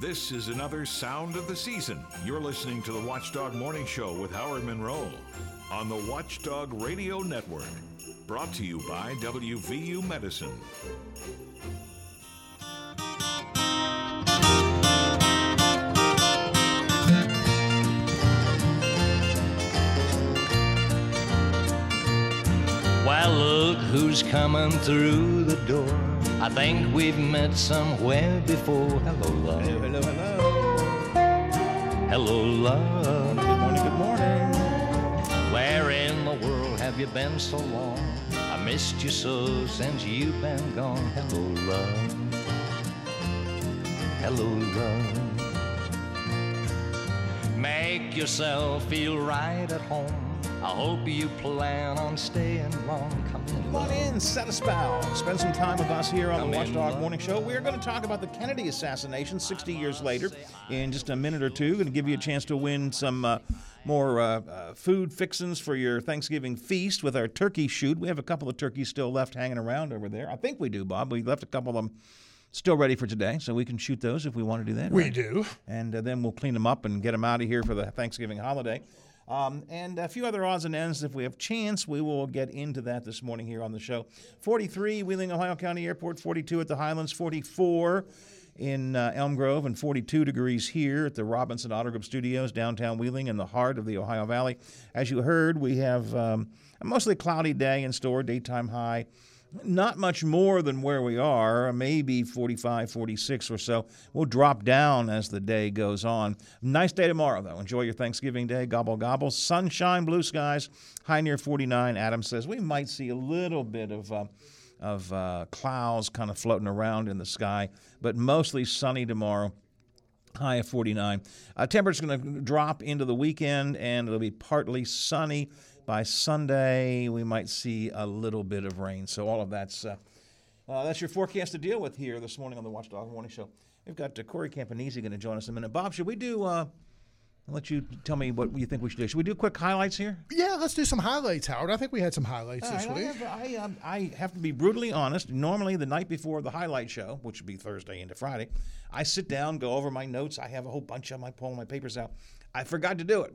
This is another sound of the season. You're listening to the Watchdog Morning Show with Howard Monroe on the Watchdog Radio Network. Brought to you by WVU Medicine. Well, look who's coming through the door. I think we've met somewhere before. Hello, love. Hello, hello. Hello, Hello, love. Good morning, good morning. Where in the world have you been so long? I missed you so since you've been gone. Hello, love. Hello, love. Make yourself feel right at home. I hope you plan on staying long. Come in, Come on in, set a spell. Spend some time with us here on Come the Watchdog. Morning Show. We are going to talk about the Kennedy assassination 60 years later in just a minute or two. Going to give you a chance to win some uh, more uh, uh, food fixins for your Thanksgiving feast with our turkey shoot. We have a couple of turkeys still left hanging around over there. I think we do, Bob. We left a couple of them still ready for today, so we can shoot those if we want to do that. We right? do. and uh, then we'll clean them up and get them out of here for the Thanksgiving holiday. Um, and a few other odds and ends. If we have chance, we will get into that this morning here on the show. 43, Wheeling, Ohio County Airport, 42 at the Highlands, 44 in uh, Elm Grove, and 42 degrees here at the Robinson Auto Group Studios, downtown Wheeling, in the heart of the Ohio Valley. As you heard, we have um, a mostly cloudy day in store, daytime high not much more than where we are, maybe 45, 46 or so. We'll drop down as the day goes on. Nice day tomorrow, though. Enjoy your Thanksgiving day. Gobble, gobble. Sunshine, blue skies, high near 49. Adam says we might see a little bit of. Uh, of uh, clouds kind of floating around in the sky, but mostly sunny tomorrow high of 49. Uh, temperature's going to drop into the weekend, and it'll be partly sunny. By Sunday, we might see a little bit of rain. So all of that's uh, uh, that's your forecast to deal with here this morning on the Watchdog Morning Show. We've got uh, Corey Campanese going to join us in a minute. Bob, should we do? Uh, I'll let you tell me what you think we should do. Should we do quick highlights here? Yeah, let's do some highlights, Howard. I think we had some highlights All this right, I, week. have, I, um, I have to be brutally honest. Normally, the night before the highlight show, which would be Thursday into Friday, I sit down, go over my notes. I have a whole bunch of them. I pull my papers out. I forgot to do it.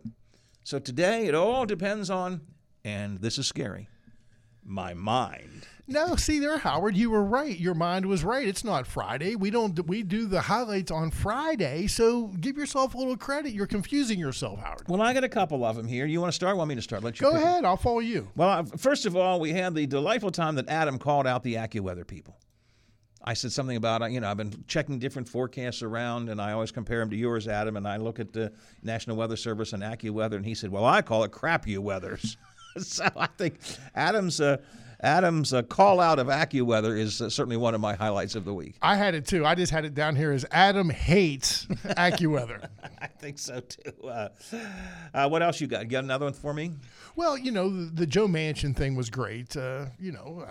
So today, it all depends on, and this is scary, my mind. No, see there, Howard. You were right. Your mind was right. It's not Friday. We don't. We do the highlights on Friday. So give yourself a little credit. You're confusing yourself, Howard. Well, I got a couple of them here. You want to start? Want me to start? Let you Go ahead. I'll follow you. Well, first of all, we had the delightful time that Adam called out the AccuWeather people. I said something about, uh, you know, I've been checking different forecasts around, and I always compare them to yours, Adam. And I look at the National Weather Service and AccuWeather, and he said, "Well, I call it crap you weathers." so I think Adam's uh, Adam's uh, call out of AccuWeather is uh, certainly one of my highlights of the week. I had it too. I just had it down here as Adam hates AccuWeather. I think so too. Uh, uh, what else you got? You got another one for me? well, you know the, the Joe Manchin thing was great. Uh, you know.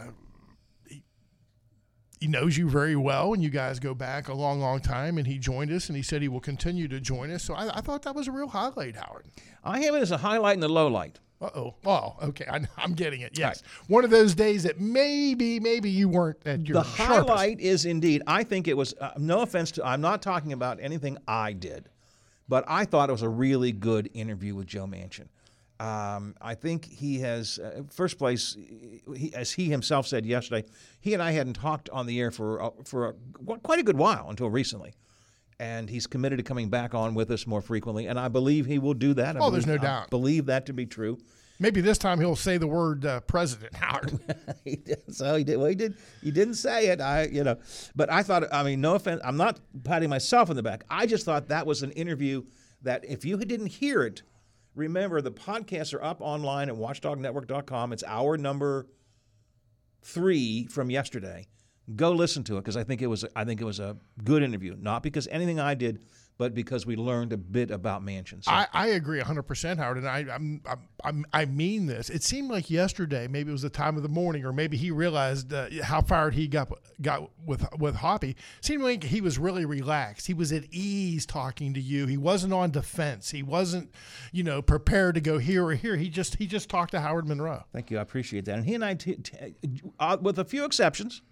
He, knows you very well, and you guys go back a long, long time. And he joined us, and he said he will continue to join us. So I, I thought that was a real highlight, Howard. I have it as a highlight and a low light. Uh oh. Oh, okay. I, I'm getting it. Yes. One of those days that maybe, maybe you weren't at your the sharpest. highlight is indeed. I think it was. Uh, no offense to. I'm not talking about anything I did, but I thought it was a really good interview with Joe Manchin. Um, I think he has uh, first place, he, as he himself said yesterday. He and I hadn't talked on the air for uh, for a, quite a good while until recently, and he's committed to coming back on with us more frequently. And I believe he will do that. I Oh, there's no I doubt. believe that to be true. Maybe this time he'll say the word uh, president, Howard. he did. So he did. Well, he did. He didn't say it. I, you know, but I thought. I mean, no offense. I'm not patting myself on the back. I just thought that was an interview that if you didn't hear it, remember the podcasts are up online at WatchdogNetwork.com. It's our number three from yesterday. Go listen to it because I think it was. I think it was a good interview. Not because anything I did, but because we learned a bit about mansions. So, I, I agree 100%, Howard, and I, I'm, I'm, I'm, I mean this. It seemed like yesterday, maybe it was the time of the morning, or maybe he realized uh, how fired he got got with with Hoppy. Seemed like he was really relaxed. He was at ease talking to you. He wasn't on defense. He wasn't, you know, prepared to go here or here. He just he just talked to Howard Monroe. Thank you. I appreciate that. And he and I, t- t- uh, with a few exceptions,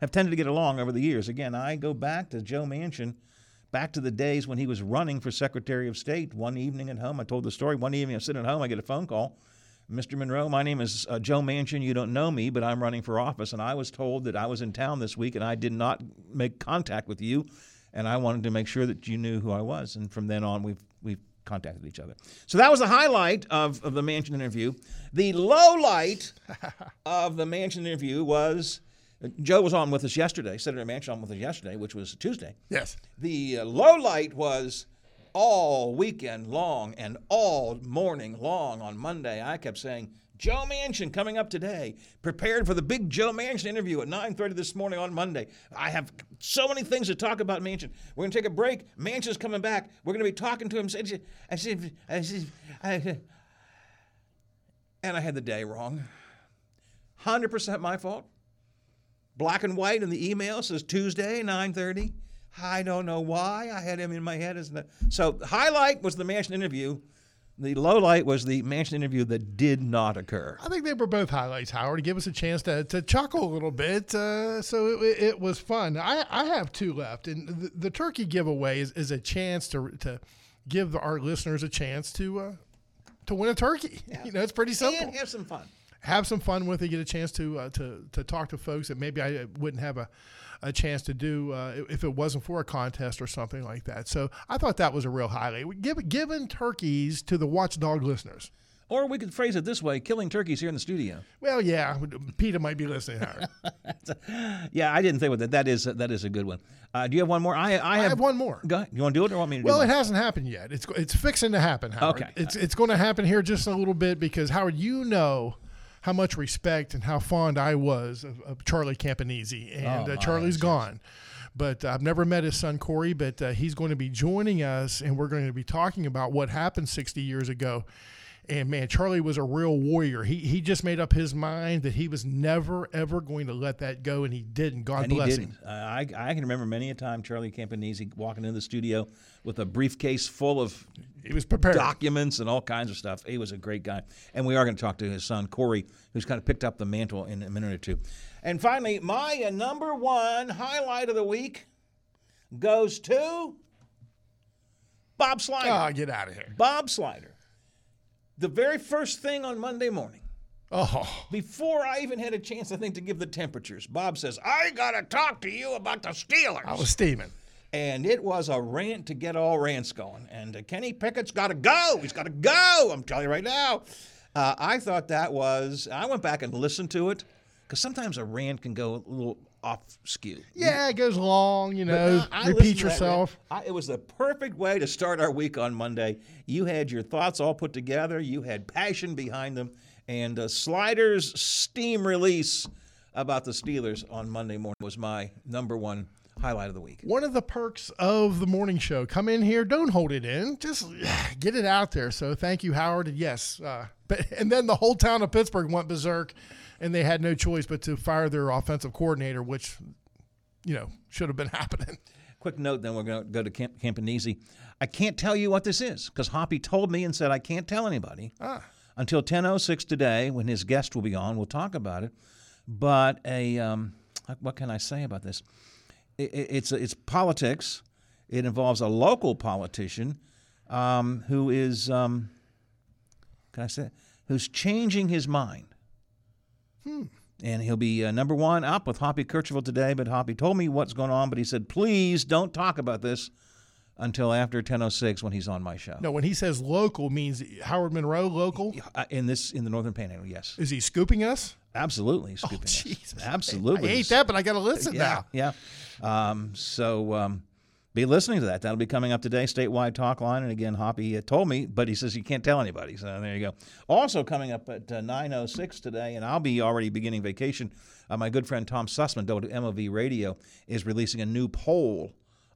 have tended to get along over the years. Again, I go back to Joe Manchin back to the days when he was running for Secretary of State. One evening at home, I told the story. One evening, I'm sitting at home, I get a phone call. Mr. Monroe, my name is uh, Joe Manchin. You don't know me, but I'm running for office. And I was told that I was in town this week and I did not make contact with you. And I wanted to make sure that you knew who I was. And from then on, we've, we've contacted each other. So that was the highlight of, of the Manchin interview. The low light of the Manchin interview was Joe was on with us yesterday, Senator Manchin on with us yesterday, which was Tuesday. Yes. The uh, low light was all weekend long and all morning long on Monday. I kept saying, Joe Manchin coming up today. Prepared for the big Joe Manchin interview at 9:30 this morning on Monday. I have so many things to talk about Manchin. We're gonna take a break. Manchin's coming back. We're gonna be talking to him. I said, I said, I, and I had the day wrong. 100% my fault. Black and white in the email says Tuesday, 9:30. I don't know why I had him in my head as the so highlight was the Manchin interview. The low light was the Manchin interview that did not occur. I think they were both highlights, Howard, to give us a chance to, to chuckle a little bit. Uh, so it, it, was fun. I, I have two left. And the, the turkey giveaway is, is a chance to, to give our listeners a chance to uh, to win a turkey. Yeah. You know, it's pretty simple. And have some fun. Have some fun with it. Get a chance to uh, to to talk to folks that maybe I wouldn't have a a chance to do uh, if it wasn't for a contest or something like that. So I thought that was a real highlight. Give, giving turkeys to the watchdog listeners. Or we could phrase it this way: killing turkeys here in the studio. Well, yeah, Peter might be listening. yeah, I didn't think of that. That is that is a good one. Uh, do you have one more? I I have, I have one more. Go, you want to do it or want me to? Well, it hasn't happened yet. It's it's fixing to happen. Howard. Okay, it's it's going to happen here just a little bit because Howard, you know how much respect and how fond I was of, of Charlie Campanese, and oh, uh, Charlie's gone. But I've never met his son Corey, but uh, he's going to be joining us, and we're going to be talking about what happened 60 years ago. And man, Charlie was a real warrior. He he just made up his mind that he was never ever going to let that go, and he didn't. God and bless didn't. him. Uh, I I can remember many a time Charlie Campanese walking into the studio with a briefcase full of he was prepared documents and all kinds of stuff. He was a great guy, and we are going to talk to his son Corey, who's kind of picked up the mantle in a minute or two. And finally, my uh, number one highlight of the week goes to Bob Slider. Oh, get out of here. Bob Slider. The very first thing on Monday morning, Oh. before I even had a chance, I think, to give the temperatures, Bob says, I got to talk to you about the Steelers. I was steaming. And it was a rant to get all rants going. And uh, Kenny Pickett's got to go. He's got to go. I'm telling you right now. Uh, I thought that was, I went back and listened to it because sometimes a rant can go a little off skew. Yeah, it goes long, you know, uh, I repeat listened to that yourself. I, it was the perfect way to start our week on Monday. You had your thoughts all put together, you had passion behind them, and uh, Sliders' steam release about the Steelers on Monday morning was my number one highlight of the week. One of the perks of the morning show. Come in here, don't hold it in, just get it out there. So thank you, Howard. And yes, uh, but and then the whole town of Pittsburgh went berserk, and they had no choice but to fire their offensive coordinator, which you know should have been happening. Quick note, then we're going to go to Camp- Campanese. I can't tell you what this is because Hoppy told me and said I can't tell anybody Ah. until 10:06 today when his guest will be on. We'll talk about it. But a um, what can I say about this? It, it- it's it's politics. It involves a local politician um, who is um, can I say who's changing his mind. And he'll be uh, number one up with Hoppy Kercheval today. But Hoppy told me what's going on, but he said, please don't talk about this until after 10:06 when he's on my show. No, when he says local means Howard Monroe local. Uh, in this in the Northern Panhandle, yes, Is he scooping us? absolutely. Scooping us. Jesus. absolutely. I hate that, but I got to listen Yeah, now. yeah. Um, so um, be listening to that. That'll be coming up today, statewide talk line. And again, Hoppy told me, but he says you can't tell anybody. So there you go. Also coming up at uh, 9:06 today, and I'll be already beginning vacation. Uh, my good friend Tom Sussman, WMOV Radio, is releasing a new poll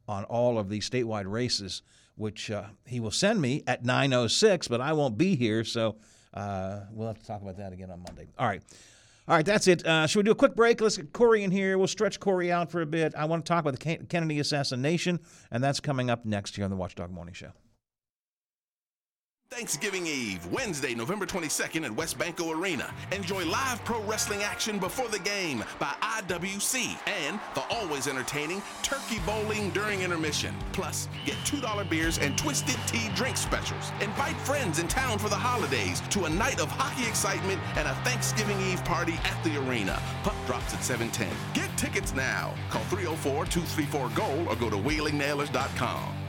on all of the statewide races, which uh, he will send me at 9:06, but I won't be here, so uh, we'll have to talk about that again on Monday. All right. All right, that's it. Uh, should we do a quick break? Let's get Corey in here. We'll stretch Corey out for a bit. I want to talk about the Kennedy assassination, and that's coming up next here on the Watchdog Morning Show. Thanksgiving Eve, Wednesday, November 22nd at WesBanco Arena. Enjoy live pro wrestling action before the game by IWC and the always entertaining turkey bowling during intermission. Plus, get $2 beers and twisted tea drink specials. Invite friends in town for the holidays to a night of hockey excitement and a Thanksgiving Eve party at the arena. Puck drops at 710. Get tickets now. Call 304 234 GOAL or go to wheelingnailers.com.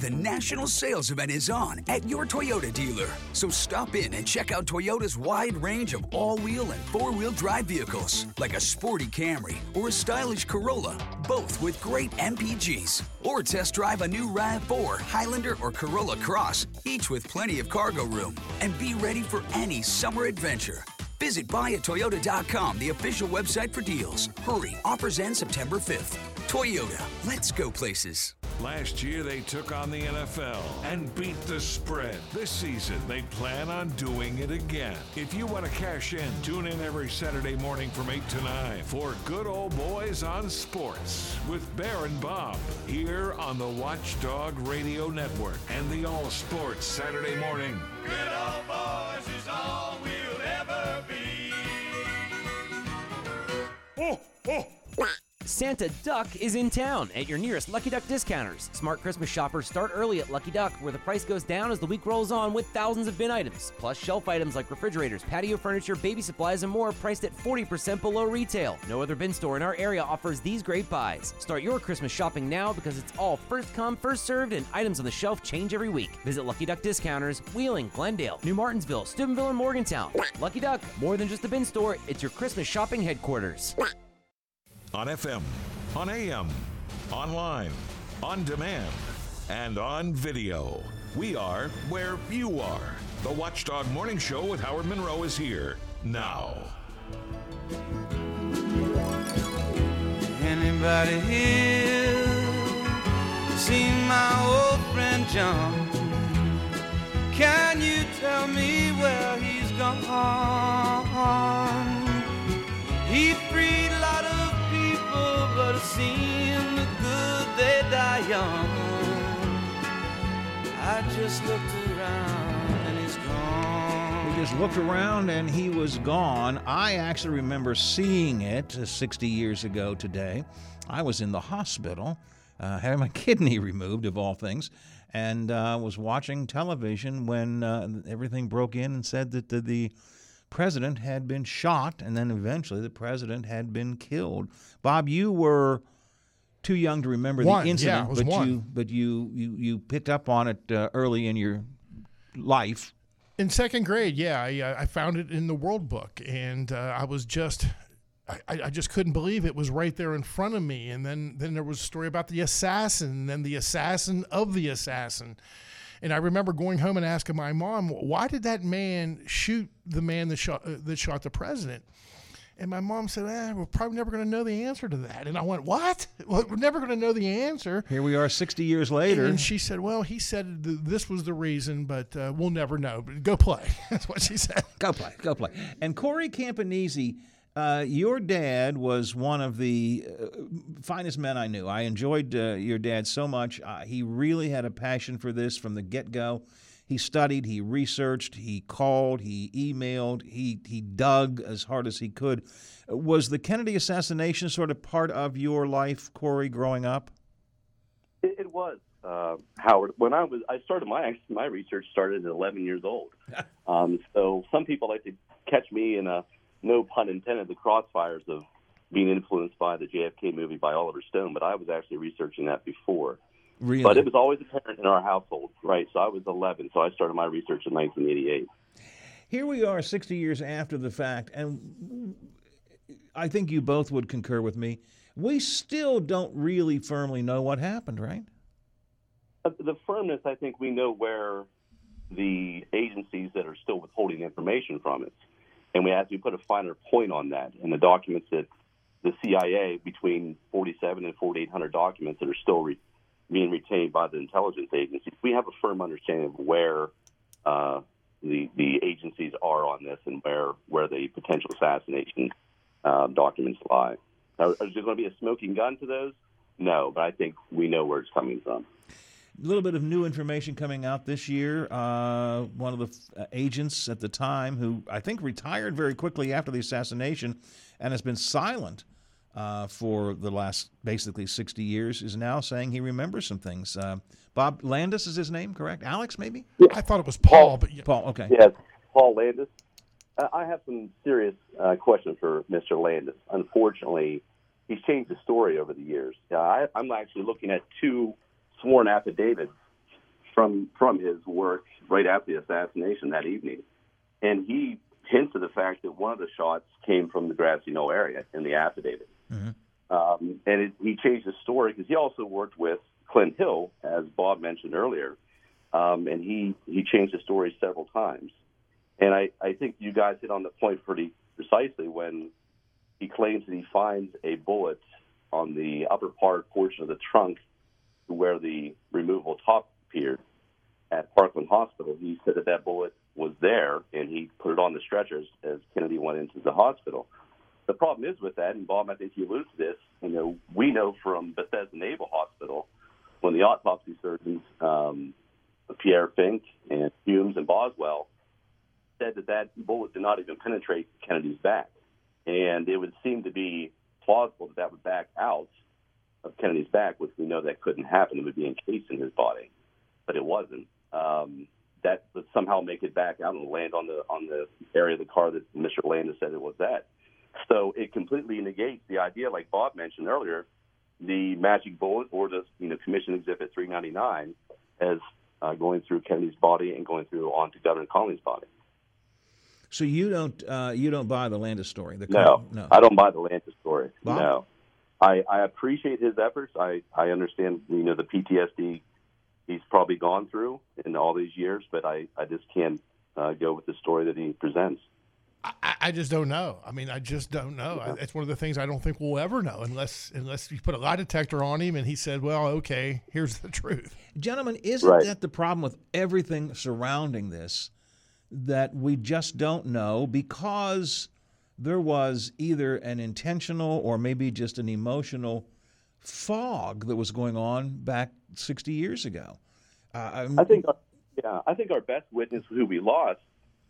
The national sales event is on at your Toyota dealer. So stop in and check out Toyota's wide range of all wheel and four wheel drive vehicles, like a sporty Camry or a stylish Corolla, both with great MPGs. Or test drive a new RAV4, Highlander, or Corolla Cross, each with plenty of cargo room. And be ready for any summer adventure. Visit buyatoyota.com, the official website for deals. Hurry, offers end September 5th. Toyota, let's go places. Last year, they took on the NFL and beat the spread. This season, they plan on doing it again. If you want to cash in, tune in every Saturday morning from 8 to 9 for Good Old Boys on Sports with Baron Bob here on the Watchdog Radio Network and the All Sports Saturday morning. Good old boys is all Santa Duck is in town at your nearest Lucky Duck discounters. Smart Christmas shoppers start early at Lucky Duck, where the price goes down as the week rolls on with thousands of bin items, plus shelf items like refrigerators, patio furniture, baby supplies, and more priced at 40% below retail. No other bin store in our area offers these great buys. Start your Christmas shopping now because it's all first come, first served, and items on the shelf change every week. Visit Lucky Duck Discounters, Wheeling, Glendale, New Martinsville, Steubenville, and Morgantown. Lucky Duck, more than just a bin store, it's your Christmas shopping headquarters. On FM, on AM, online, on demand, and on video. We are where you are. The Watchdog Morning Show with Howard Monroe is here now. Anybody here seen my old friend John? Can you tell me where he's gone? He freed a lot of people, but the good they die young. I just looked around and he's gone. We just looked around and he was gone. I actually remember seeing it uh, 60 years ago today. I was in the hospital, uh, having my kidney removed, of all things, and uh, was watching television when uh, everything broke in and said that the, the president had been shot, and then eventually the president had been killed. Bob, you were too young to remember One, the incident, was but one. you but you, you you picked up on it uh, early in your life. In second grade, yeah, I, uh, I found it in the World Book, and uh, I was just, I, I just couldn't believe it was right there in front of me. And then, then there was a story about the assassin, and then the assassin of the assassin. And I remember going home and asking my mom, "Why did that man shoot the man that shot uh, that shot the president?" And my mom said, eh, "We're probably never going to know the answer to that." And I went, "What? Well, we're never going to know the answer." Here we are, 60 years later. And she said, "Well, he said th- this was the reason, but uh, we'll never know. But go play." That's what she said. Go play, go play. And Corey Campanese, uh, your dad was one of the uh, finest men I knew. I enjoyed uh, your dad so much. Uh, he really had a passion for this from the get go. He studied, he researched, he called, he emailed, he he dug as hard as he could. Was the Kennedy assassination sort of part of your life, Corey, growing up? It, it was uh, Howard. When I was, I started my my research started at 11 years old. um, so some people like to catch me in a no pun intended the crossfires of being influenced by the JFK movie by Oliver Stone, but I was actually researching that before. Really? But it was always apparent in our household, right? So I was 11, so I started my research in 1988. Here we are 60 years after the fact, and I think you both would concur with me. We still don't really firmly know what happened, right? Uh, The firmness, I think we know where the agencies that are still withholding information from us. And we actually put a finer point on that in the documents that the CIA, between 47 and 4,800 documents that are still re- being retained by the intelligence agencies, we have a firm understanding of where uh, the the agencies are on this and where where the potential assassination uh, documents lie. Now, is there going to be a smoking gun to those? No, but I think we know where it's coming from. A little bit of new information coming out this year. Uh, one of the f- uh, agents at the time, who I think retired very quickly after the assassination and has been silent uh, for the last basically 60 years, is now saying he remembers some things. Uh, Bob Landis is his name, correct? Alex, maybe? I thought it was Paul, but yeah. Paul, okay. Yes, Paul Landis. Uh, I have some serious uh, questions for Mr. Landis. Unfortunately, he's changed his story over the years. Uh, I, I'm actually looking at two sworn affidavits from from his work right after the assassination that evening, and he hints at the fact that one of the shots came from the grassy knoll area in the affidavit. Um, and it, he changed his story because he also worked with Clint Hill, as Bob mentioned earlier, um, and he he changed his story several times. And I, I think you guys hit on the point pretty precisely when he claims that he finds a bullet on the upper part portion of the trunk where the removable top appeared at Parkland Hospital. He said that that bullet was there, and he put it on the stretchers as Kennedy went into the hospital. The problem is with that, and Bob, I think you alluded to this. You know, we know from Bethesda Naval Hospital when the autopsy surgeons, um, Pierre Finck and Humes and Boswell, said that that bullet did not even penetrate Kennedy's back, and it would seem to be plausible that that would back out of Kennedy's back, which we know that couldn't happen. It would be encased in his body, but it wasn't. Um, that would somehow make it back out and land on the on the area of the car that Mr. Landis said it was at. So it completely negates the idea, like Bob mentioned earlier, the magic bullet or the you know Commission Exhibit 399 as uh, going through Kennedy's body and going through onto Governor Connolly's body. So you don't uh, you don't buy the Landis story? The No, no. I don't buy the Landis story. Bob? No, I, I appreciate his efforts. I, I understand you know the PTSD he's probably gone through in all these years, but I, I just can't uh, go with the story that he presents. I, I just don't know. I mean, I just don't know. I, it's one of the things I don't think we'll ever know unless unless you put a lie detector on him and he said, "Well, okay, here's the truth." Gentlemen, isn't Right. that the problem with everything surrounding this? That we just don't know because there was either an intentional or maybe just an emotional fog that was going on back 60 years ago. Uh, I'm- think, yeah, I think our best witness who we lost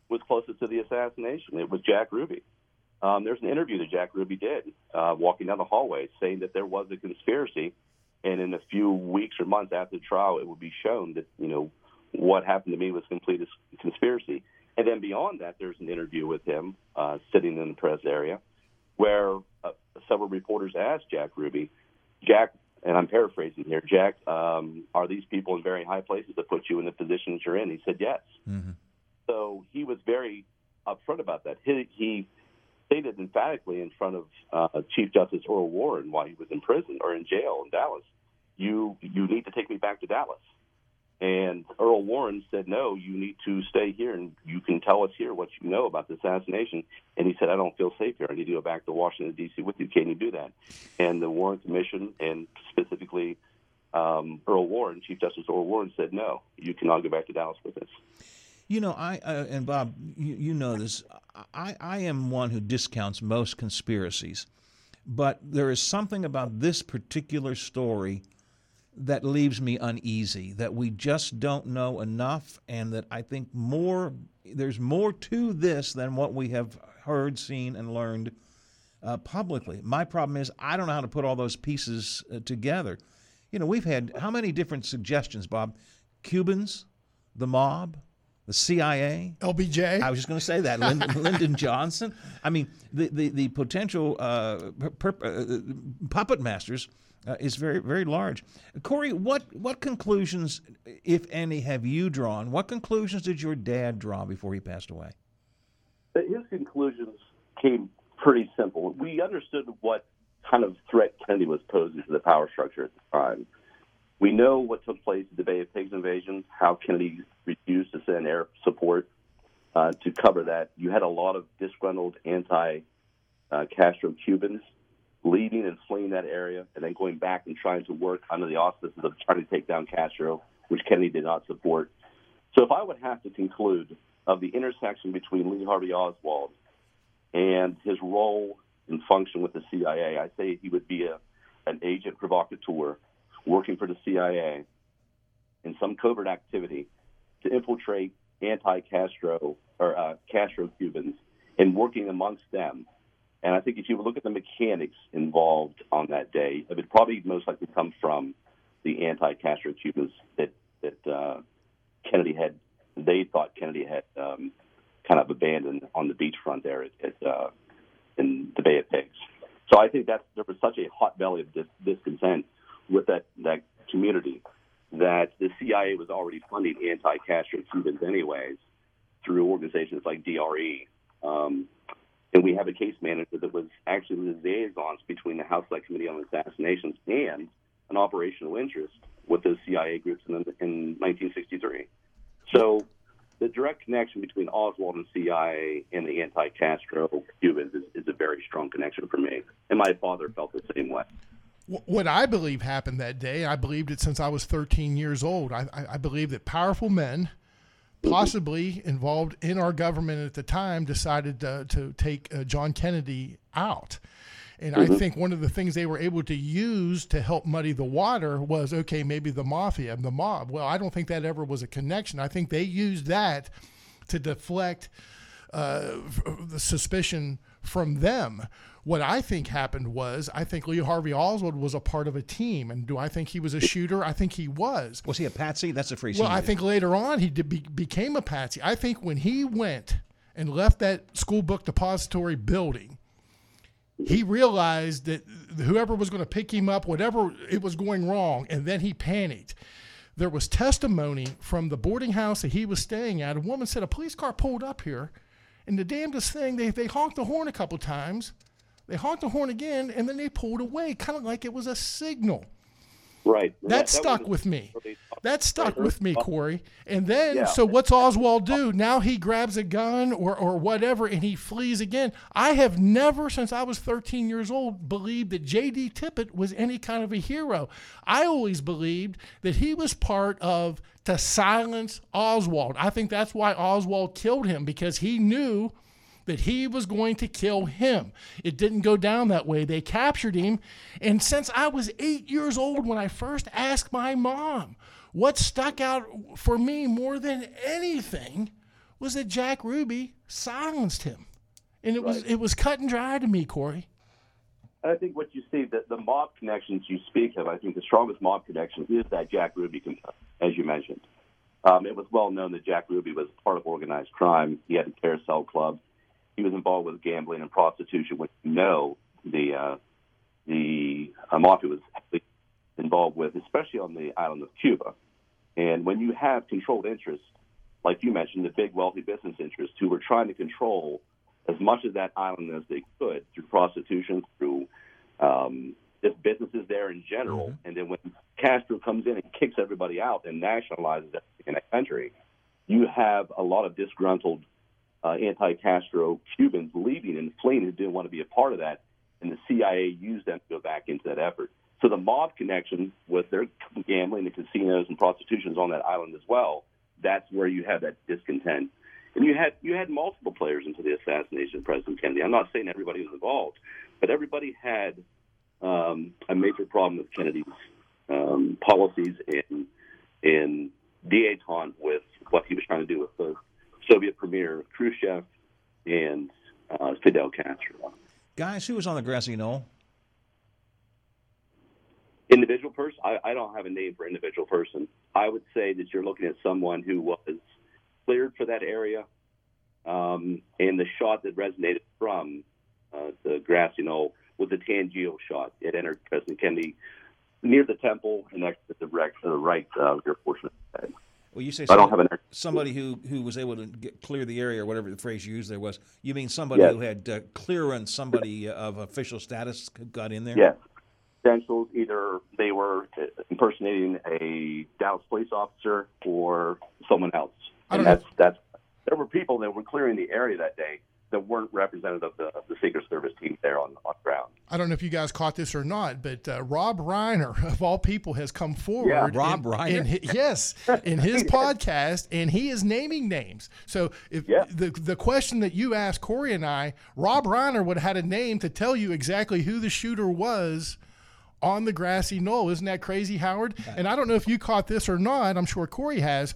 was closest to the assassination. It was Jack Ruby. Um, there's an interview that Jack Ruby did uh, walking down the hallway saying that there was a conspiracy, and in a few weeks or months after the trial, it would be shown that you know what happened to me was complete conspiracy. And then beyond that, there's an interview with him uh, sitting in the press area where uh, several reporters asked Jack Ruby, Jack, and I'm paraphrasing here, Jack, um, are these people in very high places that put you in the position that you're in? He said yes. Mhm. So he was very upfront about that. He, he stated emphatically in front of uh, Chief Justice Earl Warren while he was in prison or in jail in Dallas, you you need to take me back to Dallas. And Earl Warren said, no, you need to stay here and you can tell us here what you know about the assassination. And he said, I don't feel safe here. I need to go back to Washington, D.C. with you. Can you do that? And the Warren Commission, and specifically um, Earl Warren, Chief Justice Earl Warren, said, no, you cannot go back to Dallas with us. You know, I uh, and Bob, you, you know this. I, I am one who discounts most conspiracies, but there is something about this particular story that leaves me uneasy. That we just don't know enough, and that I think more there's more to this than what we have heard, seen, and learned uh, publicly. My problem is I don't know how to put all those pieces uh, together. You know, we've had how many different suggestions, Bob? Cubans, the mob, the CIA. LBJ. I was just going to say that Lyndon, Lyndon Johnson. I mean, the the, the potential uh, per, uh, puppet masters uh, is very very large. Corey, what what conclusions, if any, have you drawn? What conclusions did your dad draw before he passed away? His conclusions came pretty simple. We understood what kind of threat Kennedy was posing to the power structure at the time. We know what took place at the Bay of Pigs invasion, how Kennedy refused to send air support uh, to cover that. You had a lot of disgruntled anti uh, Castro Cubans leaving and fleeing that area and then going back and trying to work under the auspices of trying to take down Castro, which Kennedy did not support. So if I would have to conclude of the intersection between Lee Harvey Oswald and his role and function with the CIA, I say he would be a, an agent provocateur working for the CIA in some covert activity to infiltrate anti-Castro or uh, Castro Cubans and working amongst them. And I think if you look at the mechanics involved on that day, it would probably most likely come from the anti-Castro Cubans that that uh, Kennedy had. They thought Kennedy had um, kind of abandoned on the beachfront there at, at uh, in the Bay of Pigs. So I think that there was such a hot belly of dis- discontent with that that community that the CIA was already funding anti-Castro Cubans anyways through organizations like DRE. Um, and we have a case manager that was actually the liaisons between the House Select Committee on Assassinations and an operational interest with those CIA groups in, in 1963. So the direct connection between Oswald and CIA and the anti-Castro Cubans is, is a very strong connection for me. And my father felt the same way what I believe happened that day, I believed it since I was 13 years old. I, I, I believe that powerful men, possibly involved in our government at the time, decided to, to take uh, John Kennedy out. And mm-hmm. I think one of the things they were able to use to help muddy the water was okay, maybe the mafia, and the mob. Well, I don't think that ever was a connection. I think they used that to deflect uh, the suspicion from them. What I think happened was I think Lee Harvey Oswald was a part of a team. And do I think he was a shooter? I think he was. Was he a patsy? That's a free Well, I think later on he did, be, became a patsy. I think when he went and left that school book depository building, he realized that whoever was going to pick him up, whatever it was going wrong, and then he panicked. There was testimony from the boarding house that he was staying at. A woman said a police car pulled up here, and the damnedest thing, they, they honked the horn a couple times they honked the horn again, and then they pulled away, kind of like it was a signal. Right. That, that stuck with me. That stuck with me, uh, Corey. And then, yeah. so what's Oswald do? Now he grabs a gun or, or whatever and he flees again. I have never, since I was 13 years old, believed that J.D. Tippit was any kind of a hero. I always believed that he was part of to silence Oswald. I think that's why Oswald killed him because he knew – that he was going to kill him. It didn't go down that way. They captured him. And since I was eight years old when I first asked my mom, what stuck out for me more than anything was that Jack Ruby silenced him. And it right. was it was cut and dry to me, Corey. I think what you see, the, the mob connections you speak of, I think the strongest mob connection is that Jack Ruby, as you mentioned. Um, it was well known that Jack Ruby was part of organized crime. He had a carousel club he was involved with gambling and prostitution, which you know the uh, the uh, mafia was involved with, especially on the island of Cuba. And when you have controlled interests, like you mentioned, the big wealthy business interests who were trying to control as much of that island as they could through prostitution, through um, just businesses there in general. Mm-hmm. And then when Castro comes in and kicks everybody out and nationalizes everything in that country, you have a lot of disgruntled uh, anti-Castro Cubans leaving and fleeing who didn't want to be a part of that, and the CIA used them to go back into that effort. So the mob connection with their gambling, the casinos, and prostitutions on that island as well. That's where you have that discontent, and you had you had multiple players into the assassination of President Kennedy. I'm not saying everybody was involved, but everybody had um, a major problem with Kennedy's um, policies and and détente with what he was trying to do with the Soviet Premier Khrushchev and uh, Fidel Castro. Guys, who was on the grassy knoll? Individual person? I, I don't have a name for individual person. I would say that you're looking at someone who was cleared for that area, um, and the shot that resonated from uh, the grassy knoll was the Tangio shot. It entered President Kennedy near the temple and exited to the right, uh, right uh, rear portion of the head. Well, you say somebody, I don't have an somebody who, who was able to get, clear the area or whatever the phrase you used there was. You mean somebody yes. who had uh, clearance, somebody of official status got in there? Yes. Credentials, either they were impersonating a Dallas police officer or someone else. And that's, that's, there were people that were clearing the area that day that weren't representative of the, of the Secret Service team there on, on ground. I don't know if you guys caught this or not, but uh, Rob Reiner, of all people, has come forward. Yeah, Rob in, Reiner. In, yes, in his podcast, and he is naming names. So if yeah. the the question that you asked Corey and I, Rob Reiner would have had a name to tell you exactly who the shooter was on the grassy knoll. Isn't that crazy, Howard? And I don't know if you caught this or not. I'm sure Corey has.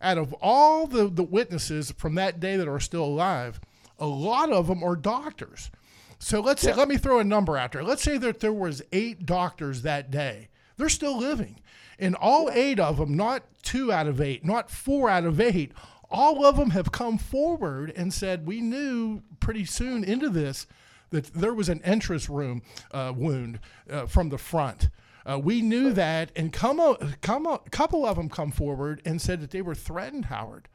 Out of all the, the witnesses from that day that are still alive, a lot of them are doctors. So let's say, let me throw a number out there. Let's say that there was eight doctors that day. They're still living. And all eight of them, not two out of eight, not four out of eight, all of them have come forward and said, we knew pretty soon into this that there was an entrance room uh, wound uh, from the front. Uh, we knew that, and come a, come a couple of them come forward and said that they were threatened, Howard.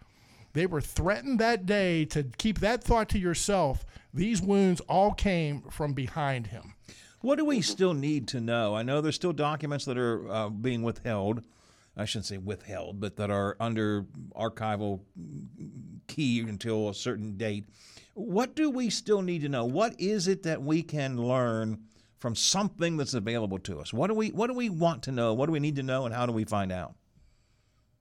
They were threatened that day to keep that thought to yourself. These wounds all came from behind him. What do we still need to know? I know there's still documents that are uh, being withheld. I shouldn't say withheld, but that are under archival key until a certain date. What do we still need to know? What is it that we can learn from something that's available to us? What do we What do we want to know? What do we need to know, and how do we find out?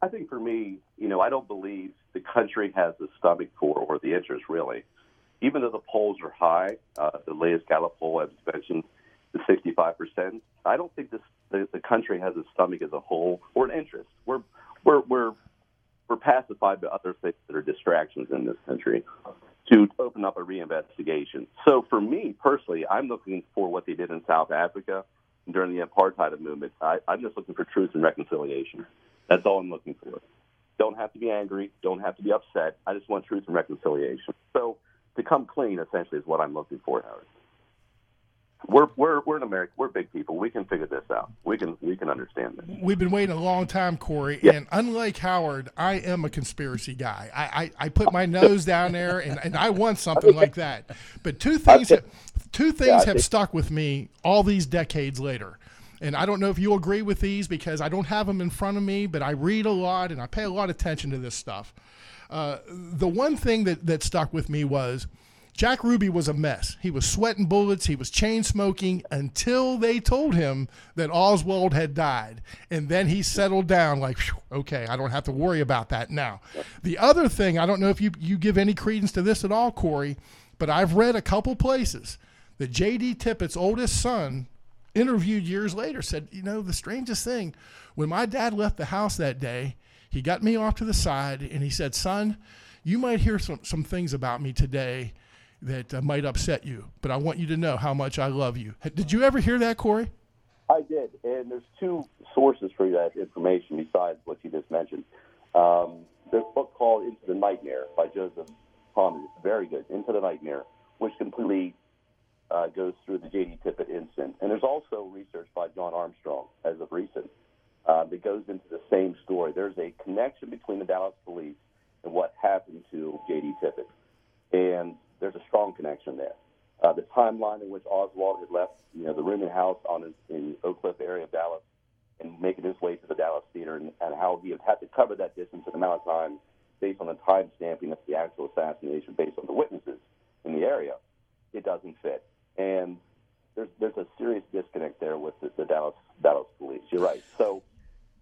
I think for me, you know, I don't believe the country has the stomach for or the interest really. Even though the polls are high, uh, the latest Gallup poll, as mentioned, is 65%. I don't think this the, the country has a stomach as a whole or an interest. We're we're we're we're pacified by other things that are distractions in this country to open up a reinvestigation. So for me personally, I'm looking for what they did in South Africa during the apartheid movement. I, I'm just looking for truth and reconciliation. That's all I'm looking for. Don't have to be angry. Don't have to be upset. I just want truth and reconciliation. So to come clean, essentially, is what I'm looking for, Howard. We're we're we're in America. We're big people. We can figure this out. We can we can understand this. We've been waiting a long time, Corey. Yeah. And unlike Howard, I am a conspiracy guy. I, I, I put my nose down there and, and I want something like that. But two things two things have stuck with me all these decades later. And I don't know if you agree with these because I don't have them in front of me, but I read a lot and I pay a lot of attention to this stuff. Uh, the one thing that, that stuck with me was Jack Ruby was a mess. He was sweating bullets, he was chain smoking until they told him that Oswald had died. And then he settled down like, okay, I don't have to worry about that now. The other thing, I don't know if you, you give any credence to this at all, Corey, but I've read a couple places that J.D. Tippit's oldest son interviewed years later said, you know, the strangest thing, when my dad left the house that day, he got me off to the side and he said, son, you might hear some, some things about me today that uh, might upset you, but I want you to know how much I love you. Did you ever hear that, Corey? I did, and there's two sources for that information besides what you just mentioned. Um, there's a book called Into the Nightmare by Joseph Thomas. It's very good, Into the Nightmare, which completely uh, goes through the J.D. Tippit incident. And there's also research by John Armstrong, as of recent, uh, that goes into the same story. There's a connection between the Dallas police and what happened to J.D. Tippit. And there's a strong connection there. Uh, the timeline in which Oswald had left, you know, the room and house on his, in Oak Cliff area of Dallas, and making his way to the Dallas theater, and, and how he had had to cover that distance an amount of time based on the time stamping of the actual assassination, based on the witnesses in the area, it doesn't fit. And there's there's a serious disconnect there with the, the Dallas Dallas police. You're right. So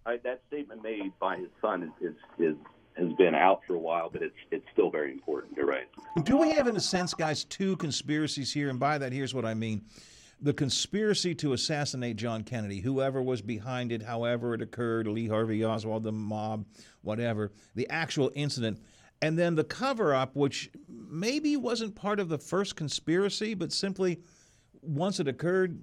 I, that statement made by his son is, is is has been out for a while, but it's it's still very important. You're right. Do we have, in a sense, guys, two conspiracies here? And by that, here's what I mean. The conspiracy to assassinate John Kennedy, whoever was behind it, however it occurred, Lee Harvey Oswald, the mob, whatever, the actual incident, and then the cover up, which maybe wasn't part of the first conspiracy, but simply once it occurred,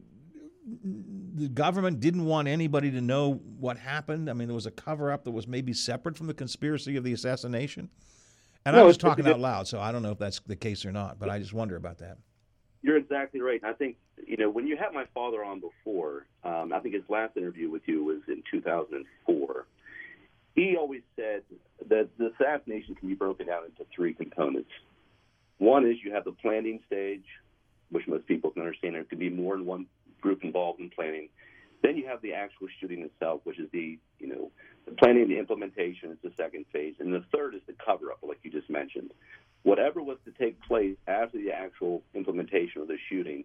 the government didn't want anybody to know what happened. I mean, there was a cover up that was maybe separate from the conspiracy of the assassination. And No, I was talking out loud, so I don't know if that's the case or not, but I just wonder about that. You're exactly right. I think, you know, when you had my father on before, um, I think his last interview with you was in 2004. He always said that the assassination can be broken down into three components. One is you have the planning stage, which most people can understand. There could be more than one group involved in planning. Then you have the actual shooting itself, which is the, you know, the planning, the implementation is the second phase. And the third is the cover up, like you just mentioned. Whatever was to take place after the actual implementation of the shooting,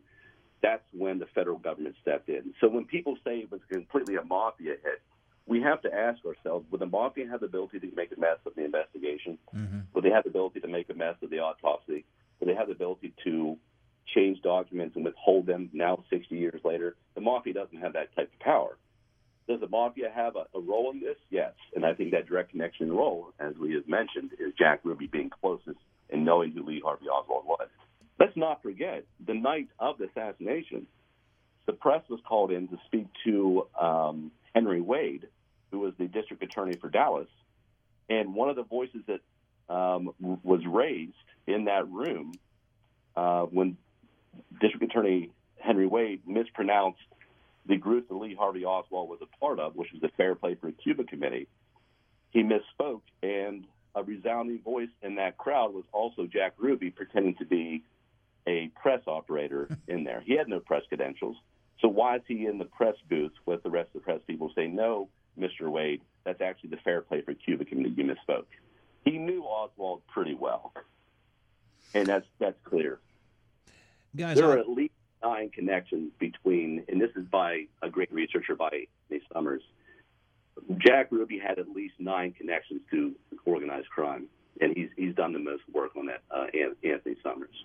that's when the federal government stepped in. So when people say it was completely a mafia hit, we have to ask ourselves, would the mafia have the ability to make a mess of the investigation? Would they have the ability to make a mess of the autopsy? Would they have the ability to change documents and withhold them now 60 years later. The mafia doesn't have that type of power. Does the mafia have a, a role in this? Yes. And I think that direct connection role, as we have mentioned, is Jack Ruby being closest and knowing who Lee Harvey Oswald was. Let's not forget, the night of the assassination, the press was called in to speak to um, Henry Wade, who was the district attorney for Dallas. And one of the voices that um, was raised in that room uh, when District Attorney Henry Wade mispronounced the group that Lee Harvey Oswald was a part of, which was the Fair Play for Cuba Committee. He misspoke, and a resounding voice in that crowd was also Jack Ruby pretending to be a press operator in there. He had no press credentials. So why is he in the press booth with the rest of the press people saying, no, Mr. Wade, that's actually the Fair Play for Cuba Committee. You misspoke. He knew Oswald pretty well, and that's that's clear. Guys, there I- are at least nine connections between, and this is by a great researcher by Nate Summers. Jack Ruby had at least nine connections to organized crime, and he's he's done the most work on that. Uh, Anthony Summers.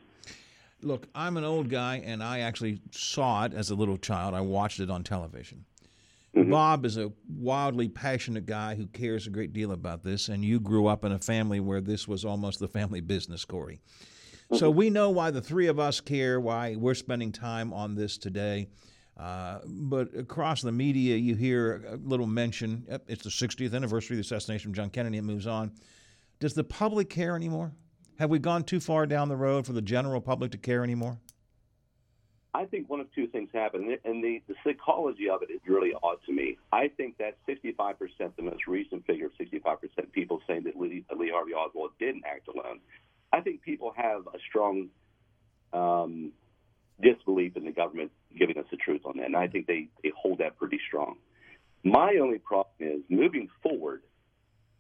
Look, I'm an old guy, and I actually saw it as a little child. I watched it on television. Bob is a wildly passionate guy who cares a great deal about this, and you grew up in a family where this was almost the family business, Corey. So we know why the three of us care, why we're spending time on this today. Uh, but across the media, you hear a little mention. Yep, it's the 60th anniversary of the assassination of John Kennedy. It moves on. Does the public care anymore? Have we gone too far down the road for the general public to care anymore? I think one of two things happened, and the, the psychology of it is really odd to me. I think that 65%, the most recent figure 65% people saying that Lee, Lee Harvey Oswald didn't act alone, I think people have a strong um, disbelief in the government giving us the truth on that, and I think they, they hold that pretty strong. My only problem is moving forward,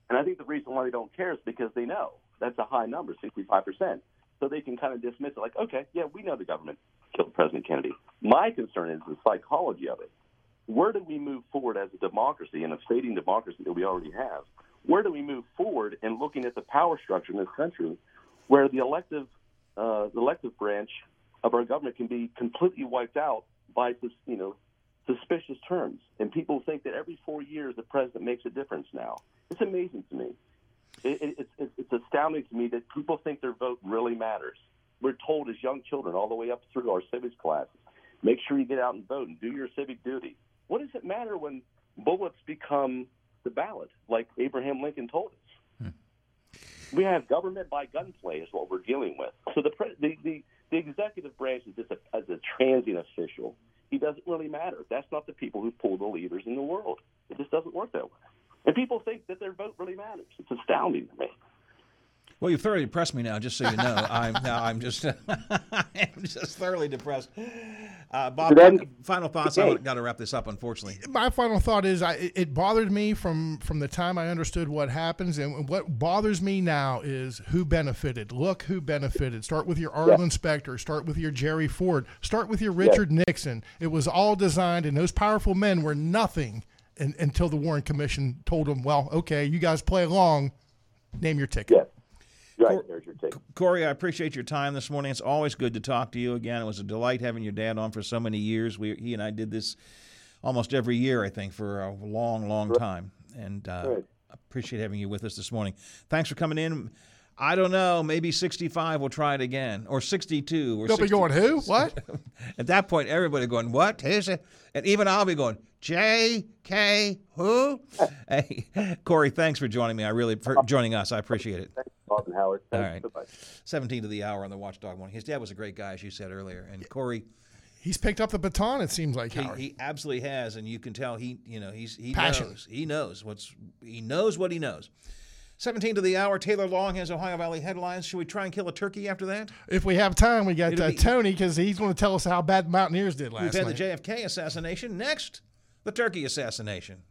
and I think the reason why they don't care is because they know that's a high number, 65%. So they can kind of dismiss it like, okay, yeah, we know the government killed President Kennedy. My concern is the psychology of it. Where do we move forward as a democracy, in a fading democracy that we already have? Where do we move forward in looking at the power structure in this country, where the elective, uh, the elective branch of our government can be completely wiped out by, you know, suspicious terms, and people think that every four years the president makes a difference now. It's amazing to me. It, it, it's, it's astounding to me that people think their vote really matters. We're told as young children, all the way up through our civics classes, make sure you get out and vote and do your civic duty. What does it matter when bullets become the ballot, like Abraham Lincoln told us? Hmm. We have government by gunplay is what we're dealing with. So the the, the, the executive branch is just a, as a transient official. He doesn't really matter. That's not the people who pull the levers in the world. It just doesn't work that way. And people think that their vote really matters. It's astounding to me. Well, you've thoroughly depressed me now. Just so you know, I'm now I'm just I'm just thoroughly depressed. Uh, Bob, Then- final thoughts. I got to wrap this up, unfortunately. my final thought is I, it- it bothered me from from the time I understood what happens, and what bothers me now is who benefited. Look who benefited. Start with your Arlen Specter. Start with your Jerry Ford. Start with your Richard Nixon. It was all designed, and those powerful men were nothing in, until the Warren Commission told them, "Well, okay, you guys play along. Name your ticket." Right, there's your take. Corey, I appreciate your time this morning. It's always good to talk to you again. It was a delight having your dad on for so many years. We, he and I did this almost every year, I think, for a long, long time. And uh, Right. I appreciate having you with us this morning. Thanks for coming in. I don't know, maybe 65 we'll try it again, or 62. Or They'll be going, "Who? What?" At that point, everybody going, what? Who's it? And even I'll be going, J, K, who? hey, Corey, thanks for joining me. I really, for joining us. I appreciate it. Thanks, Bob Howard. All Thanks. right. Bye-bye. 17 to the hour on the Watchdog Morning. His dad was a great guy, as you said earlier. And Corey, He's picked up the baton. It seems like he, he absolutely has, and you can tell he, you know, he's he Passion. knows. He knows what's he knows what he knows. 17 to the hour. Taylor Long has Ohio Valley headlines. Should we try and kill a turkey after that? if we have time, we got uh, be- Tony because he's going to tell us how bad the Mountaineers did last week. We've had night. the JFK assassination. Next, the turkey assassination.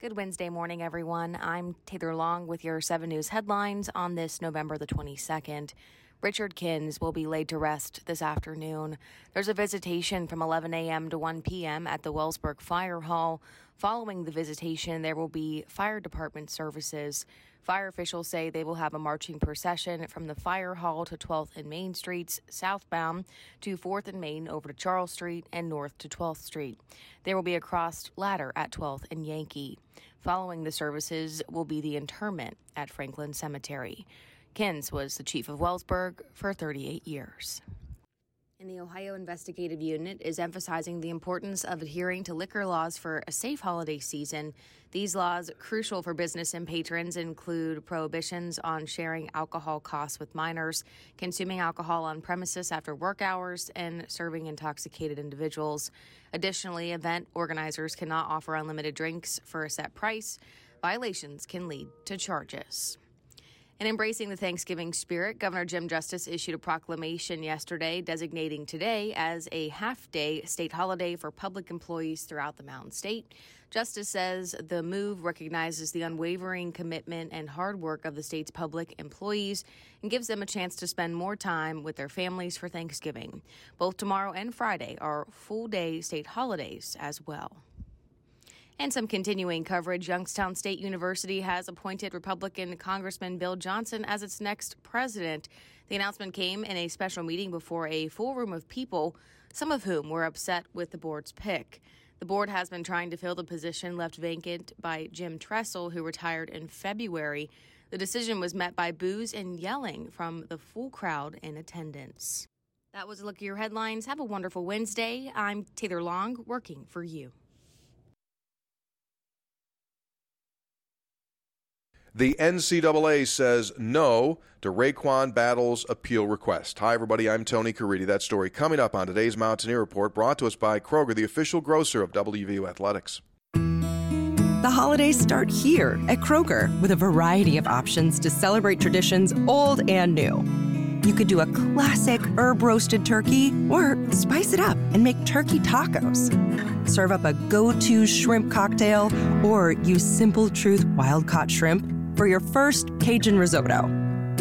Good Wednesday morning, everyone. I'm Taylor Long with your 7 News headlines on this November the 22nd. Richard Kins will be laid to rest this afternoon. There's a visitation from 11 a.m. to 1 p.m. at the Wellsburg Fire Hall. Following the visitation, there will be fire department services. Fire officials say they will have a marching procession from the fire hall to 12th and Main Streets, southbound to 4th and Main over to Charles Street and north to 12th Street. There will be a crossed ladder at 12th and Yankee. Following the services will be the interment at Franklin Cemetery. Kins was the chief of Wellsburg for 38 years. And the Ohio Investigative Unit is emphasizing the importance of adhering to liquor laws for a safe holiday season. These laws, crucial for business and patrons, include prohibitions on sharing alcohol costs with minors, consuming alcohol on premises after work hours, and serving intoxicated individuals. Additionally, event organizers cannot offer unlimited drinks for a set price. Violations can lead to charges. And embracing the Thanksgiving spirit, Governor Jim Justice issued a proclamation yesterday designating today as a half day state holiday for public employees throughout the Mountain State. Justice says the move recognizes the unwavering commitment and hard work of the state's public employees and gives them a chance to spend more time with their families for Thanksgiving. Both tomorrow and Friday are full day state holidays as well. And some continuing coverage Youngstown State University has appointed Republican Congressman Bill Johnson as its next president. The announcement came in a special meeting before a full room of people, some of whom were upset with the board's pick. The board has been trying to fill the position left vacant by Jim Tressel, who retired in February. The decision was met by boos and yelling from the full crowd in attendance. That was a look at your headlines. Have a wonderful Wednesday. I'm Taylor Long, working for you. The NCAA says no to RaeQuan Battle's appeal request. Hi, everybody. I'm Tony Caridi. That story coming up on today's Mountaineer Report, brought to us by Kroger, the official grocer of WVU Athletics. The holidays start here at Kroger with a variety of options to celebrate traditions old and new. You could do a classic herb roasted turkey or spice it up and make turkey tacos. Serve up a go to shrimp cocktail or use Simple Truth wild caught shrimp for your first Cajun risotto.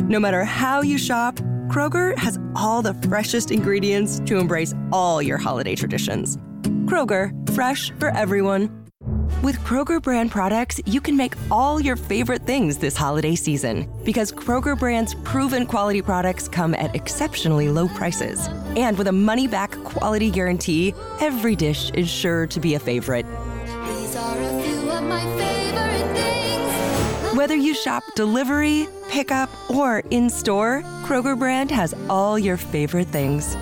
No matter how you shop, Kroger has all the freshest ingredients to embrace all your holiday traditions. Kroger, fresh for everyone. With Kroger brand products, you can make all your favorite things this holiday season because Kroger brand's proven quality products come at exceptionally low prices. And with a money back quality guarantee, every dish is sure to be a favorite. Whether you shop delivery, pickup, or in store, Kroger brand has all your favorite things.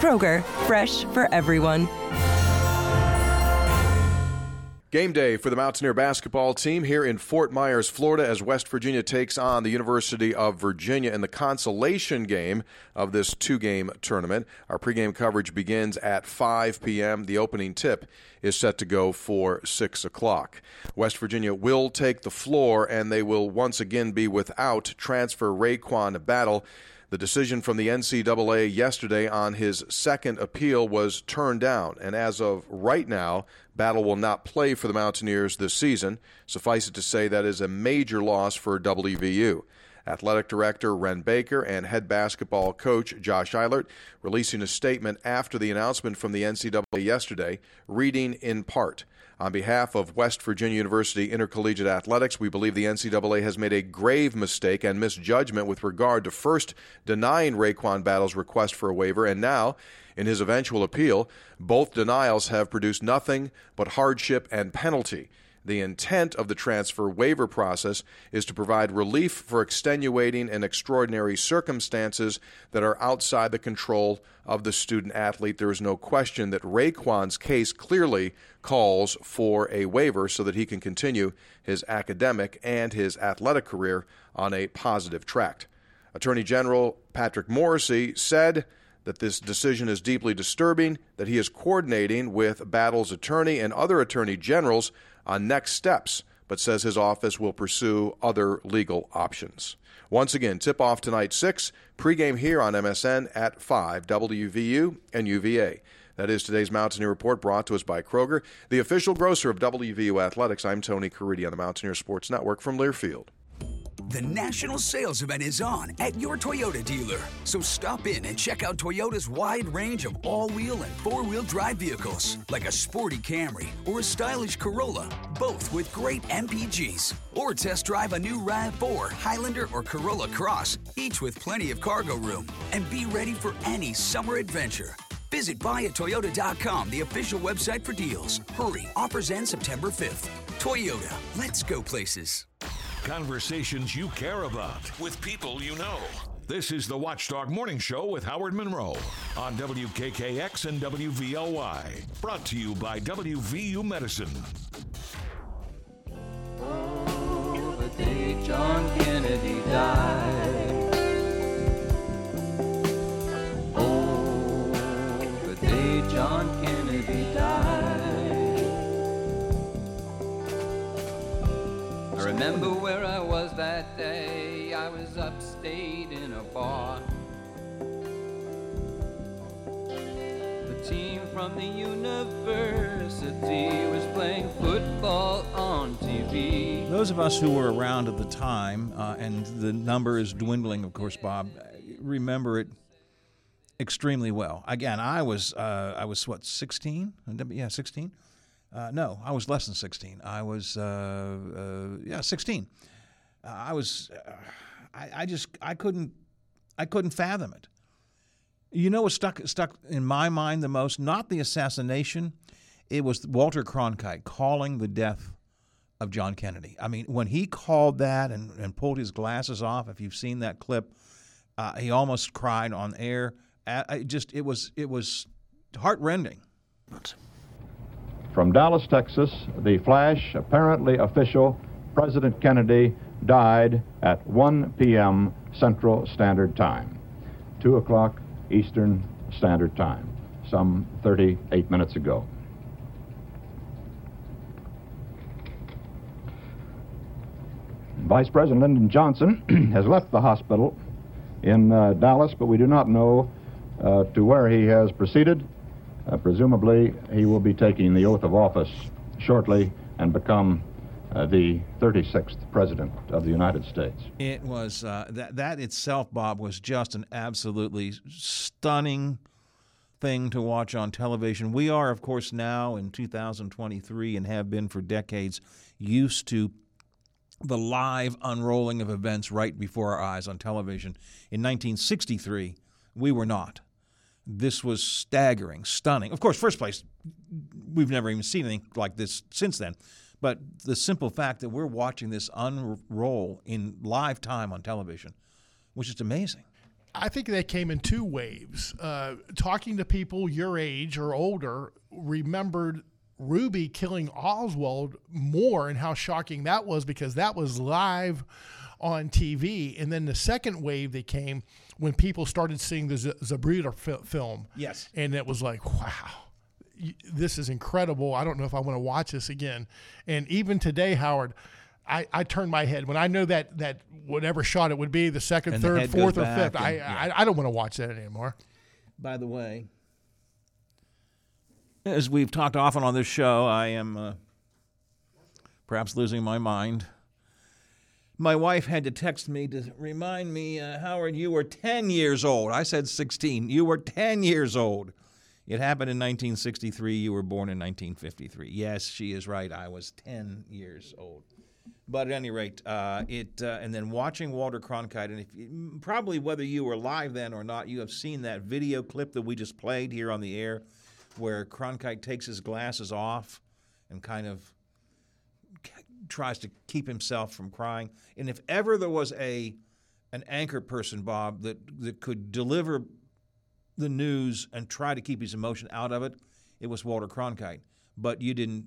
Kroger, fresh for everyone. Game day for the Mountaineer basketball team here in Fort Myers, Florida, as West Virginia takes on the University of Virginia in the consolation game of this two game tournament. Our pregame coverage begins at 5 p.m. The opening tip is set to go for 6 o'clock. West Virginia will take the floor, and they will once again be without transfer RaeQuan Battle. The decision from the NCAA yesterday on his second appeal was turned down, and as of right now, Battle will not play for the Mountaineers this season. Suffice it to say that is a major loss for WVU. Athletic Director Wren Baker and head basketball coach Josh Eilert releasing a statement after the announcement from the NCAA yesterday, reading in part. On behalf of West Virginia University Intercollegiate Athletics, we believe the NCAA has made a grave mistake and misjudgment with regard to first denying RaeQuan Battle's request for a waiver and now, in his eventual appeal, both denials have produced nothing but hardship and penalty. The intent of the transfer waiver process is to provide relief for extenuating and extraordinary circumstances that are outside the control of the student athlete. There is no question that RaeQuan's case clearly calls for a waiver so that he can continue his academic and his athletic career on a positive track. Attorney General Patrick Morrisey said that this decision is deeply disturbing, that he is coordinating with Battle's attorney and other attorney generals on next steps, but says his office will pursue other legal options. Once again, tip off tonight 6, pregame here on MSN at 5, WVU and UVA. That is today's Mountaineer Report brought to us by Kroger, the official grocer of WVU Athletics. I'm Tony Caridi on the Mountaineer Sports Network from Learfield. The national sales event is on at your Toyota dealer. So stop in and check out Toyota's wide range of all wheel and four wheel drive vehicles, like a sporty Camry or a stylish Corolla, both with great MPGs. Or test drive a new RAV4, Highlander, or Corolla Cross, each with plenty of cargo room. And be ready for any summer adventure. Visit buyatoyota.com, the official website for deals. Hurry, offers end September 5th. Toyota, let's go places. Conversations you care about with people you know. This is the Watchdog Morning Show with Howard Monroe on WKKX and WVLY. Brought to you by WVU Medicine. Oh, the day John Kennedy died. Remember where I was that day. I was upstate in a bar. The team from the university was playing football on TV. Those of us who were around at the time, uh, and the number is dwindling, of course, Bob, remember it extremely well. Again, I was uh, I was what 16? Yeah, 16. Uh, no, I was less than 16. I was uh, uh, yeah 16. Uh, I was I, I just I couldn't I couldn't fathom it. You know what stuck stuck in my mind the most? Not the assassination. It was Walter Cronkite calling the death of John Kennedy. I mean, when he called that and, and pulled his glasses off, if you've seen that clip, uh, he almost cried on air. Uh, I just it was it was heartrending. From Dallas, Texas, the flash, apparently official, President Kennedy died at 1 p.m. Central Standard Time, 2 o'clock Eastern Standard Time, some 38 minutes ago. Vice President Lyndon Johnson has left the hospital in uh, Dallas, but we do not know uh, to where he has proceeded. Uh, presumably, he will be taking the oath of office shortly and become uh, the 36th President of the United States. It was uh, that that itself, Bob, was just an absolutely stunning thing to watch on television. We are, of course, now in 2023 and have been for decades used to the live unrolling of events right before our eyes on television. In 1963, we were not. This was staggering, stunning. Of course, first place, we've never even seen anything like this since then. But the simple fact that we're watching this unroll in live time on television was just amazing. I think they came in two waves. Uh, talking to people your age or older remembered Ruby killing Oswald more and how shocking that was because that was live on TV. And then the second wave that came when people started seeing the Z- Zapruder fi- film. Yes. And it was like, wow, this is incredible. I don't know if I want to watch this again. And even today, Howard, I, I turn my head when I know that that whatever shot it would be, the second, And the third, head fourth, or back fifth. and- I, yeah. I I don't want to watch that anymore. By the way, as we've talked often on this show, I am uh, perhaps losing my mind. My wife had to text me to remind me, uh, Howard, you were 10 years old. I said 16. You were 10 years old. It happened in 1963. You were born in 1953. Yes, she is right. I was 10 years old. But at any rate, uh, it uh, and then watching Walter Cronkite, and if you, probably whether you were live then or not, you have seen that video clip that we just played here on the air, where Cronkite takes his glasses off and kind of tries to keep himself from crying. And if ever there was a an anchor person, Bob, that that could deliver the news and try to keep his emotion out of it, it was Walter Cronkite. But you didn't.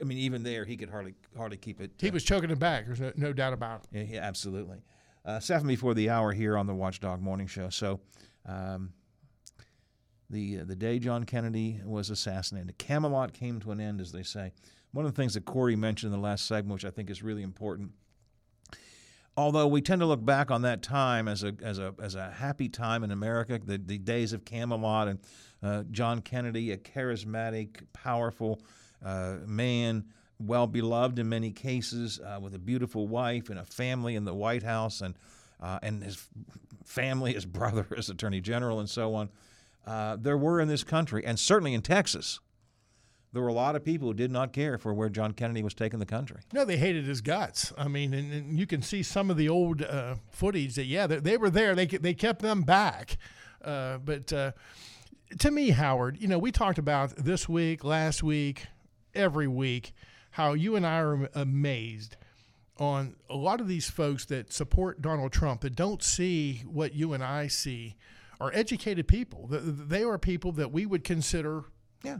I mean, even there, he could hardly hardly keep it. He was choking it back. There's no, no doubt about it. Yeah, yeah, absolutely. Uh, seven before the hour here on the Watchdog Morning Show. So, um, the uh, the day John Kennedy was assassinated, Camelot came to an end, as they say. One of the things that Corey mentioned in the last segment, which I think is really important. Although we tend to look back on that time as a as a as a happy time in America, the, the days of Camelot and uh, John Kennedy, a charismatic, powerful uh, man, well beloved in many cases, uh, with a beautiful wife and a family in the White House, and uh, and his family, his brother is Attorney General, and so on. Uh, there were in this country, and certainly in Texas, there were a lot of people who did not care for where John Kennedy was taking the country. No, they hated his guts. I mean, and, and you can see some of the old uh, footage that yeah, they, they, were there. They they kept them back, uh, but uh, to me, Howard, you know, we talked about this week, last week, every week, how you and I are amazed on a lot of these folks that support Donald Trump that don't see what you and I see are educated people. They are people that we would consider, yeah,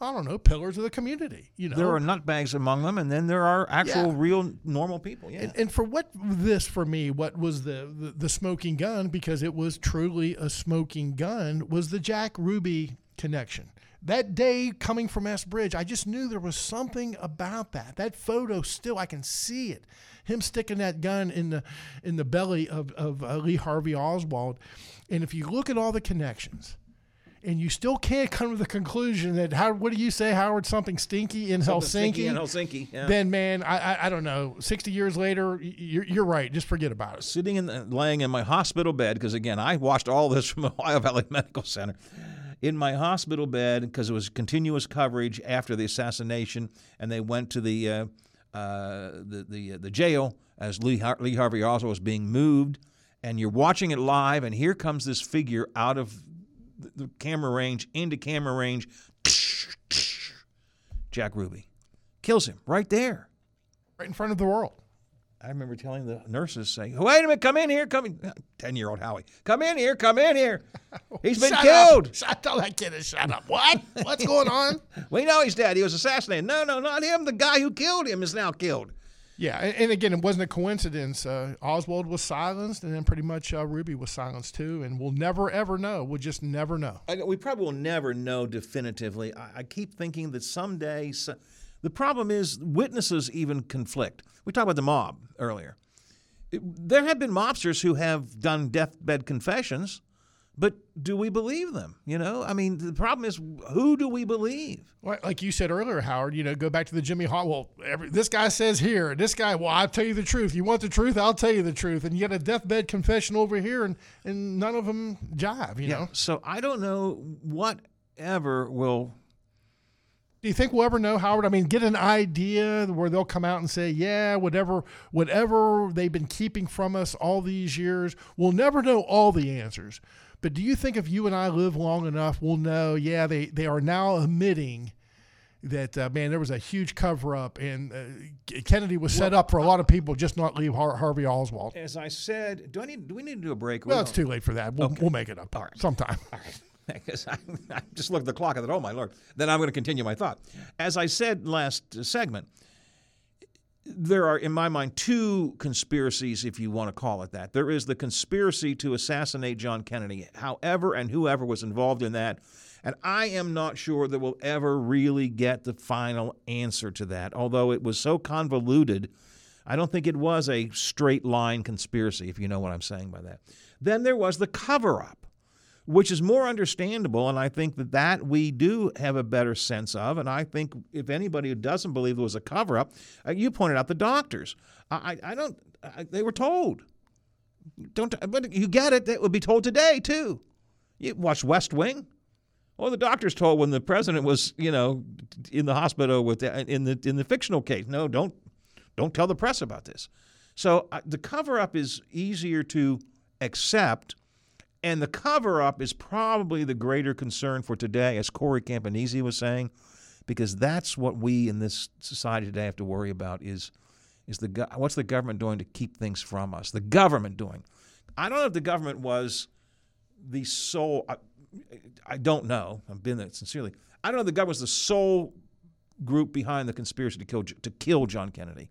I don't know, pillars of the community. You know, there are nutbags among them, and then there are actual, Yeah. real, normal people. Yeah, And, and for what this for me, what was the, the the smoking gun? Because it was truly a smoking gun. Was the Jack Ruby connection? That day coming from S Bridge, I just knew there was something about that. That photo still, I can see it. Him sticking that gun in the in the belly of of uh, Lee Harvey Oswald, and if you look at all the connections. And you still can't come to the conclusion that how what do you say, Howard? Something stinky in Something Helsinki. stinky in Helsinki, yeah. Then man, I, I I don't know. Sixty years later, you're, you're right. Just forget about it. sitting in laying in my hospital bed because again I watched all this from Ohio Valley Medical Center in my hospital bed because it was continuous coverage after the assassination and they went to the uh, uh, the the, uh, the jail as Lee, Har- Lee Harvey Oswald was being moved and you're watching it live and here comes this figure out of the, camera range into camera range Jack Ruby kills him right there right in front of the world. I remember telling the nurses, saying, "Wait a minute, come in here, come in." Ten-year-old Howie, come in here, come in here. He's been Shut killed. Up. Shut tell that kid to shut up. What? What's going on? We know he's dead. He was assassinated. No, no, not him. The guy who killed him is now killed. Yeah, and, again, it wasn't a coincidence. Uh, Oswald was silenced, and then pretty much uh, Ruby was silenced too. And we'll never ever know. We'll just never know. I, we probably will never know definitively. I, I keep thinking that someday. So, the problem is witnesses even conflict. We talked about the mob earlier. It- there have been mobsters who have done deathbed confessions, but do we believe them? You know, I mean, the problem is who do we believe? Well, like you said earlier, Howard, you know, go back to the Jimmy Hall. Well, every, this guy says here, this guy, well, I'll tell you the truth. You want the truth? I'll tell you the truth. And you get a deathbed confession over here, and, and none of them jive, you know? So I don't know whatever will. Do you think we'll ever know, Howard? I mean, get an idea where they'll come out and say, "Yeah, whatever, whatever they've been keeping from us all these years, we'll never know all the answers." But do you think if you and I live long enough, we'll know? Yeah, they they are now admitting that uh, man, there was a huge cover up, and uh, Kennedy was set Well, up for a lot of people, just not leave Har- Harvey Oswald. As I said, do I need? Do we need to do a break? Well, We it's too late for that. We'll, we'll make it up sometime. All right. Because I, I just looked at the clock and thought, oh my lord. Then I'm going to continue my thought. As I said last uh, segment, there are, in my mind, two conspiracies, if you want to call it that. There is the conspiracy to assassinate John Kennedy, however and whoever was involved in that. And I am not sure that we'll ever really get the final answer to that, although it was so convoluted. I don't think it was a straight line conspiracy, if you know what I'm saying by that. Then there was the cover up which is more understandable. And I think that that we do have a better sense of. And I think if anybody who doesn't believe there was a cover up, uh, you pointed out the doctors. I, I I don't, I, they were told. Don't, but you get it. That would be told today too. You watch West Wing. Well, the doctors told when the president was, you know, in the hospital with the, in the in the fictional case. No, don't don't tell the press about this. So uh, the cover up is easier to accept, and the cover up is probably the greater concern for today, as Corey Campanese was saying, because that's what we in this society today have to worry about is is the what's the government doing to keep things from us? The government doing. I don't know if the government was the sole. I, I don't know. I've been there sincerely. I don't know if the government was the sole group behind the conspiracy to kill to kill John Kennedy,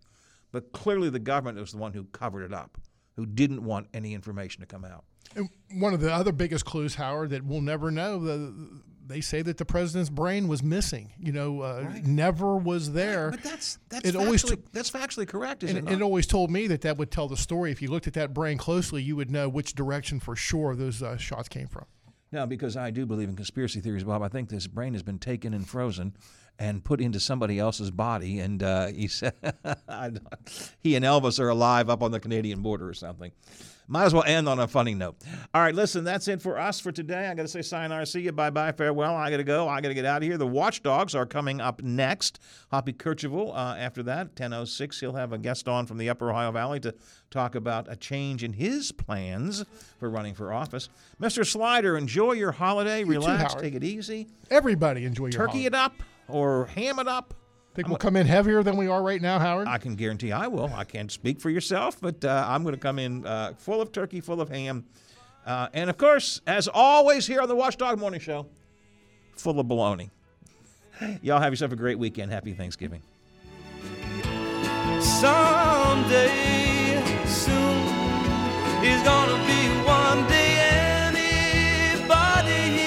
but clearly the government was the one who covered it up, who didn't want any information to come out. And one of the other biggest clues, Howard, that we'll never know. The, they say that the president's brain was missing. You know, uh, never was there. But that's that's It factually, always t- that's factually correct, isn't and it? it always told me that that would tell the story. If you looked at that brain closely, you would know which direction for sure those uh, shots came from. Now, because I do believe in conspiracy theories, Bob, I think this brain has been taken and frozen, and put into somebody else's body. And uh, he said he and Elvis are alive up on the Canadian border or something. Might as well end on a funny note. All right, listen, that's it for us for today. I got to say sayonara, see you, bye bye, farewell. I got to go. I got to get out of here. The Watchdogs are coming up next. Hoppy Kercheval uh, after that, 10.06. He'll have a guest on from the Upper Ohio Valley to talk about a change in his plans for running for office. Mr. Slider, enjoy your holiday. You Relax, Howard. take it easy. Everybody enjoy your Turkey holiday. it up or ham it up. Think we'll come in heavier than we are right now, Howard? I can guarantee I will. I can't speak for yourself, but uh, I'm going to come in uh, full of turkey, full of ham. Uh, and of course, as always here on the Watchdog Morning Show, full of baloney. Y'all have yourself a great weekend. Happy Thanksgiving. Someday soon is gonna be one day anybody